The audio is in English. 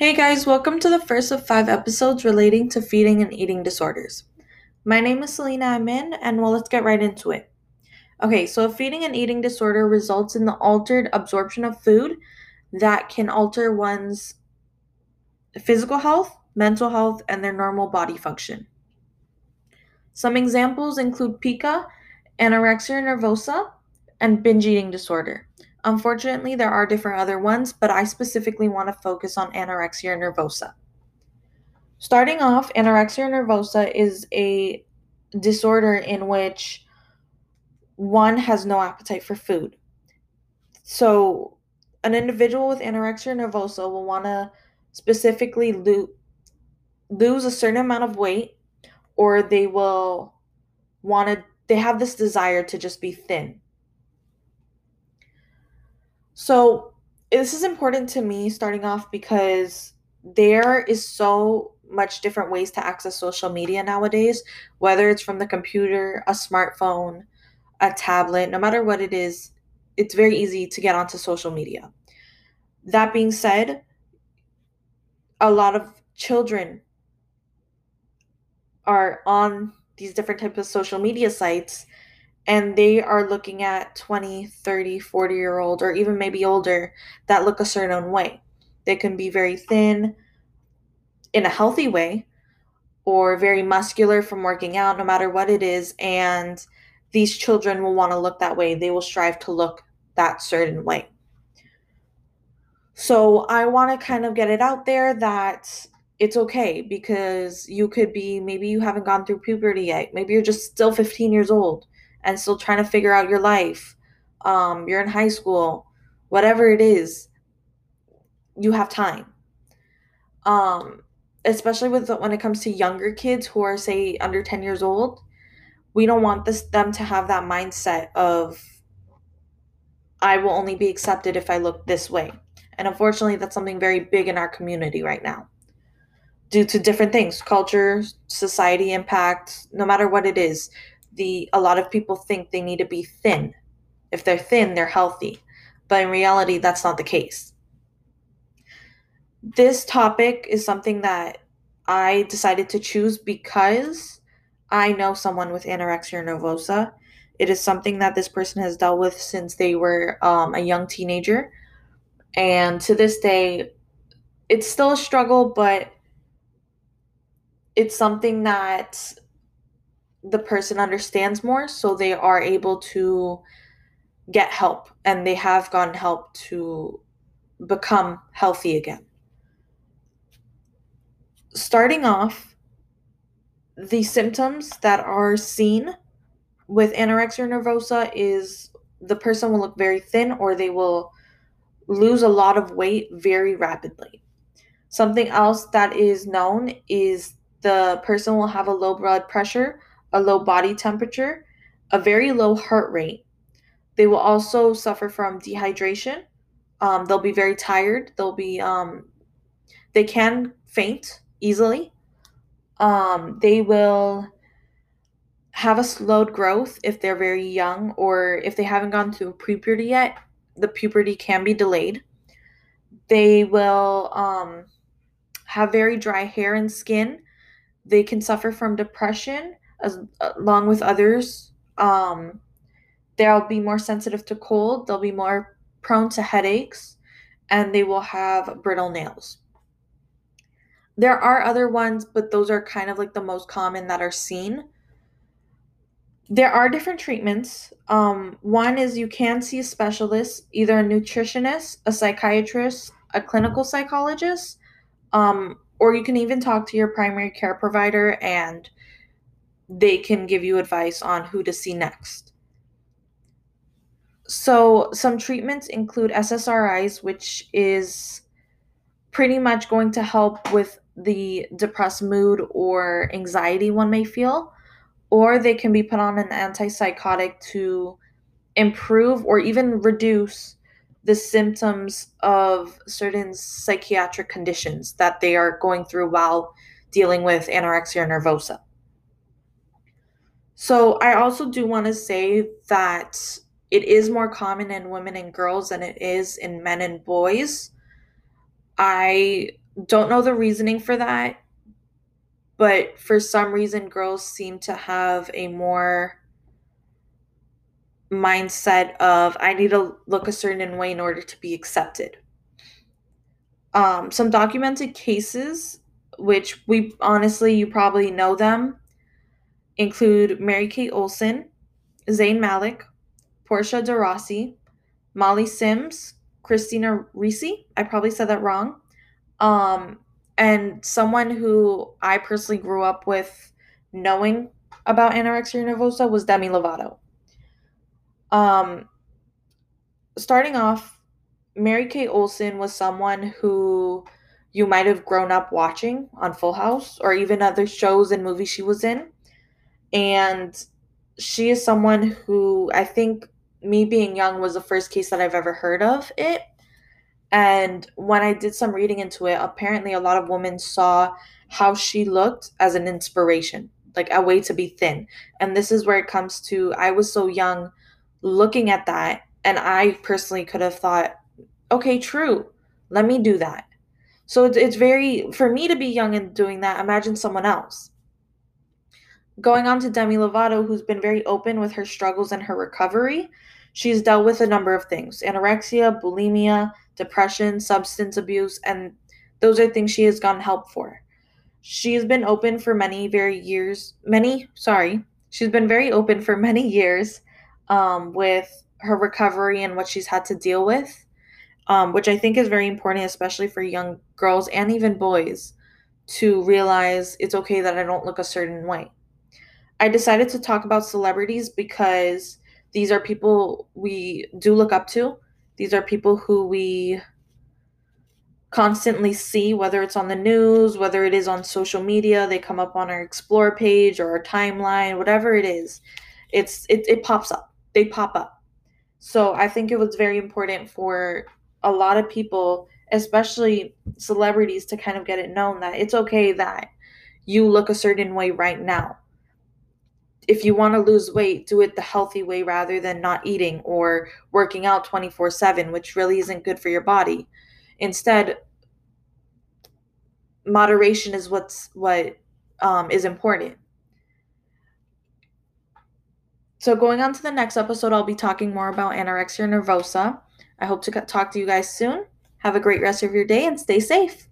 Hey guys, welcome to the first of five episodes relating to feeding and eating disorders. My name is Selena Amin, and well, let's get right into it. Okay, so a feeding and eating disorder results in the altered absorption of food that can alter one's physical health, mental health, and their normal body function. Some examples include pica, anorexia nervosa, and binge eating disorder. Unfortunately, there are different other ones, but I specifically want to focus on anorexia nervosa. Starting off, anorexia nervosa is a disorder in which one has no appetite for food. So, an individual with anorexia nervosa will want to specifically lo- lose a certain amount of weight, or they will want to, they have this desire to just be thin. So, this is important to me starting off because there is so much different ways to access social media nowadays, whether it's from the computer, a smartphone, a tablet, no matter what it is, it's very easy to get onto social media. That being said, a lot of children are on these different types of social media sites and they are looking at 20, 30, 40 year old or even maybe older that look a certain way. They can be very thin in a healthy way or very muscular from working out, no matter what it is. And these children will want to look that way. They will strive to look that certain way. So I want to kind of get it out there that it's okay because you could be maybe you haven't gone through puberty yet. Maybe you're just still 15 years old and still trying to figure out your life. Um, you're in high school, whatever it is, you have time. Um, especially with when it comes to younger kids who are say under 10 years old, we don't want this them to have that mindset of I will only be accepted if I look this way. And unfortunately, that's something very big in our community right now. Due to different things, culture, society impact, no matter what it is, the a lot of people think they need to be thin. If they're thin, they're healthy. But in reality, that's not the case. This topic is something that I decided to choose because I know someone with anorexia nervosa. It is something that this person has dealt with since they were um, a young teenager. And to this day, it's still a struggle, but it's something that the person understands more so they are able to get help and they have gotten help to become healthy again. Starting off, the symptoms that are seen with anorexia nervosa is the person will look very thin or they will lose a lot of weight very rapidly. Something else that is known is the person will have a low blood pressure a low body temperature, a very low heart rate. They will also suffer from dehydration. Um, they'll be very tired. They'll be um, they can faint easily. Um, they will have a slowed growth if they're very young or if they haven't gone through puberty yet. The puberty can be delayed. They will um, have very dry hair and skin. They can suffer from depression as along with others. Um, they'll be more sensitive to cold. They'll be more prone to headaches, and they will have brittle nails. There are other ones, but those are kind of like the most common that are seen. There are different treatments. Um, one is you can see a specialist, either a nutritionist, a psychiatrist, a clinical psychologist, um, or you can even talk to your primary care provider and they can give you advice on who to see next. So, some treatments include SSRIs, which is pretty much going to help with the depressed mood or anxiety one may feel, or they can be put on an antipsychotic to improve or even reduce the symptoms of certain psychiatric conditions that they are going through while dealing with anorexia nervosa. So I also do want to say that it is more common in women and girls than it is in men and boys. I Don't know the reasoning for that, but for some reason, girls seem to have a more mindset of I need to look a certain way in order to be accepted. Um, some documented cases, which we honestly, you probably know them, include Mary Kate Olsen, Zayn Malik, Portia de Rossi, Molly Sims, Christina Ricci. I probably said that wrong. Um, and someone who I personally grew up with knowing about anorexia nervosa was Demi Lovato. Um, starting off, Mary Kate Olsen was someone who you might have grown up watching on Full House or even other shows and movies she was in. And she is someone who I think me being young was the first case that I've ever heard of it. And when I did some reading into it, apparently a lot of women saw how she looked as an inspiration, like a way to be thin. And this is where it comes to I was so young looking at that, and I personally could have thought, okay, true, let me do that. So it's, very, for me to be young and doing that, imagine someone else. Going on to Demi Lovato, who's been very open with her struggles and her recovery. She's dealt with a number of things anorexia, bulimia, depression, substance abuse, and those are things she has gotten help for. She has been open for many, very years, many, sorry, she's been very open for many years um, with her recovery and what she's had to deal with, um, which I think is very important, especially for young girls and even boys, to realize it's okay that I don't look a certain way. I decided to talk about celebrities because these are people we do look up to. These are people who we constantly see, whether it's on the news, whether it is on social media, they come up on our explore page or our timeline, whatever it is. It's it, it pops up. They pop up. So I think it was very important for a lot of people, especially celebrities, to kind of get it known that it's okay that you look a certain way right now if you want to lose weight, do it the healthy way rather than not eating or working out 24 7, which really isn't good for your body. Instead, moderation is what's what um, is important. So, going on to the next episode, I'll be talking more about anorexia nervosa. I hope to talk to you guys soon. Have a great rest of your day and stay safe.